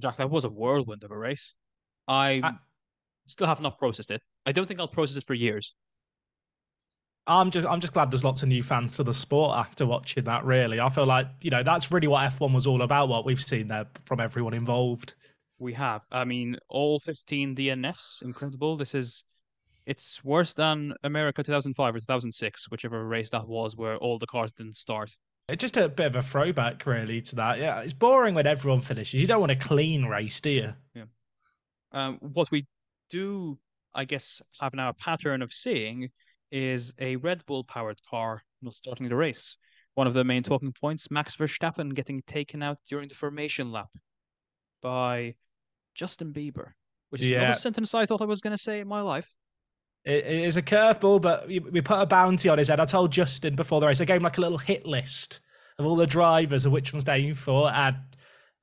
Jack, that was a whirlwind of a race. I, I still have not processed it. I don't think I'll process it for years. I'm just I'm just glad there's lots of new fans to the sport after watching that. Really, I feel like you know that's really what F1 was all about. What we've seen there from everyone involved. We have. I mean, all 15 DNFs, incredible. This is, it's worse than America 2005 or 2006, whichever race that was, where all the cars didn't start. It's just a bit of a throwback, really, to that. Yeah, it's boring when everyone finishes. You don't want a clean race, do you? Yeah. Um, what we do, I guess, have now a pattern of seeing is a Red Bull powered car not starting the race. One of the main talking points Max Verstappen getting taken out during the formation lap by Justin Bieber, which is Yeah. not a sentence I thought I was going to say in my life. It, it is a curveball, but we put a bounty on his head. I told Justin before the race, I gave him like a little hit list of all the drivers of which ones to aim for. And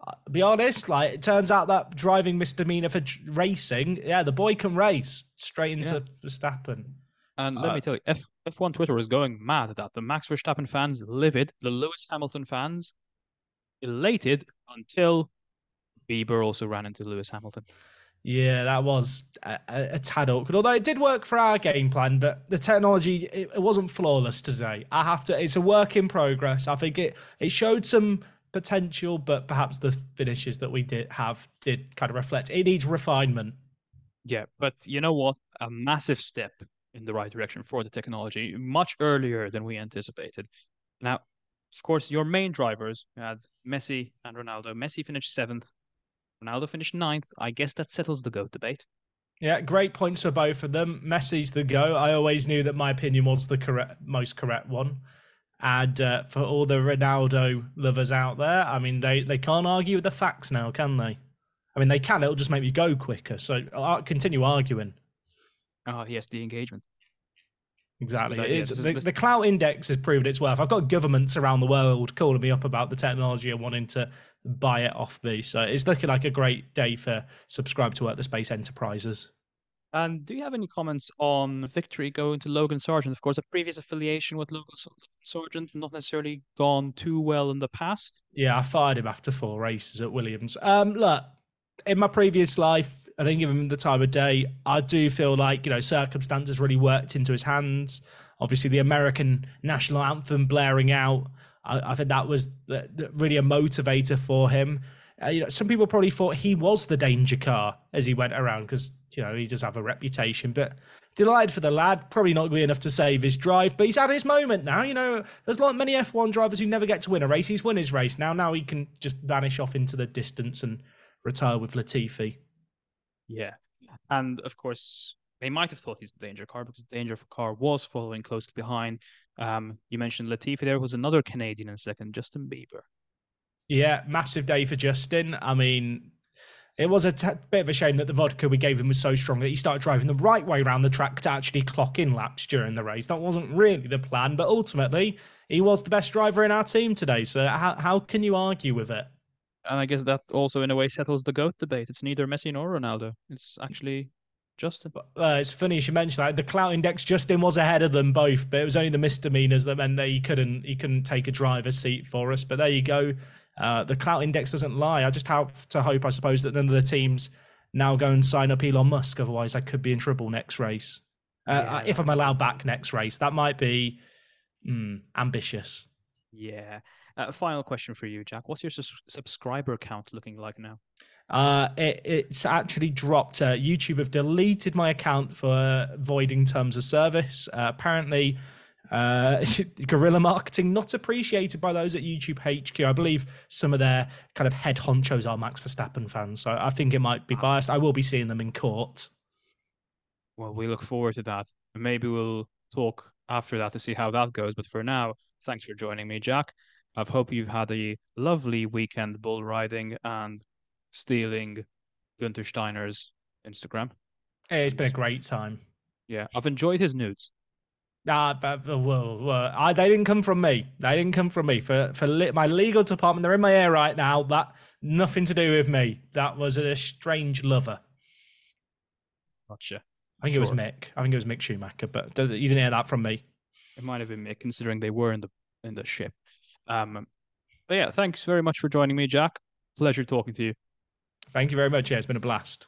uh, be honest, like it turns out that driving misdemeanor for racing, yeah, the boy can race straight into Yeah. Verstappen. And let Uh, me tell you, F F1 Twitter is going mad at that. The Max Verstappen fans livid, the Lewis Hamilton fans elated until Bieber also ran into Lewis Hamilton. Yeah, that was a, a, tad awkward. Although it did work for our game plan, but the technology it, it wasn't flawless today. I have to. It's a work in progress. I think it it showed some potential, but perhaps the finishes that we did have did kind of reflect. It needs refinement. Yeah, but you know what? A massive step in the right direction for the technology, much earlier than we anticipated. Now, of course, your main drivers you had Messi and Ronaldo. Messi finished seventh, Ronaldo finished ninth. I guess that settles the GOAT debate. Yeah, great points for both of them. Messi's the go. I always knew that my opinion was the correct, most correct one. And uh, for all the Ronaldo lovers out there, I mean, they, they can't argue with the facts now, can they? I mean, they can. It'll just make me go quicker. So I'll continue arguing. Oh, yes, the engagement. Exactly. good It idea. is, This is- the, this- the clout index has proved its worth. I've got governments around the world calling me up about the technology and wanting to buy it off me. So it's looking like a great day for subscribe to work the space enterprises. And do you have any comments on victory going to Logan Sargeant? Of course, a previous affiliation with Logan Sargeant, not necessarily gone too well in the past. Yeah, I fired him after four races at Williams. Um, look, in my previous life, I didn't give him the time of day. I do feel like, you know, circumstances really worked into his hands. Obviously, the American national anthem blaring out, I, I think that was the, the- really a motivator for him. Uh, you know, some people probably thought he was the danger car as he went around because, you know, he does have a reputation. But delighted for the lad. Probably not enough to save his drive, but he's had his moment now. You know, there's like many F1 drivers who never get to win a race. He's won his race now. Now he can just vanish off into the distance and retire with Latifi. Yeah. And of course, they might have thought he's the danger car because the danger car was following closely behind. Um, you mentioned Latifi. There was another Canadian in second, Justin Bieber. Yeah, massive day for Justin. I mean, it was a t- bit of a shame that the vodka we gave him was so strong that he started driving the right way around the track to actually clock in laps during the race. That wasn't really the plan, but ultimately, he was the best driver in our team today. So, how, how can you argue with it? And I guess that also, in a way, settles the GOAT debate. It's neither Messi nor Ronaldo. It's actually Justin. Uh, it's funny you should mention that the clout index. Justin was ahead of them both, but it was only the misdemeanors that meant that he couldn't he couldn't take a driver's seat for us. But there you go. Uh, the clout index doesn't lie. I just have to hope, I suppose, that none of the teams now go and sign up Elon Musk. Otherwise, I could be in trouble next race. Uh, Yeah. If I'm allowed back next race, that might be mm, ambitious. Yeah. Uh, final question for you, Jack. What's your sus- subscriber count looking like now? Uh, it, it's actually dropped. Uh, YouTube have deleted my account for voiding terms of service. Uh, apparently, uh, guerrilla marketing not appreciated by those at YouTube HQ. I believe some of their kind of head honchos are Max Verstappen fans, so I think it might be biased. I will be seeing them in court. Well, we look forward to that. Maybe we'll talk after that to see how that goes. But for now, thanks for joining me, Jack. I hope you've had a lovely weekend bull riding and stealing Gunther Steiner's Instagram. It's been a great time. Yeah, I've enjoyed his nudes. Ah, but, but, well, well, I, they didn't come from me. They didn't come from me. For for le- my legal department, they're in my ear right now. That nothing to do with me. That was a strange lover. Gotcha. I think it was Mick. I think it was Mick Schumacher, but you didn't hear that from me. It might have been me, considering they were in the in the ship. Um, but yeah, thanks very much for joining me, Jack. Pleasure talking to you. Thank you very much. Yeah, it's been a blast.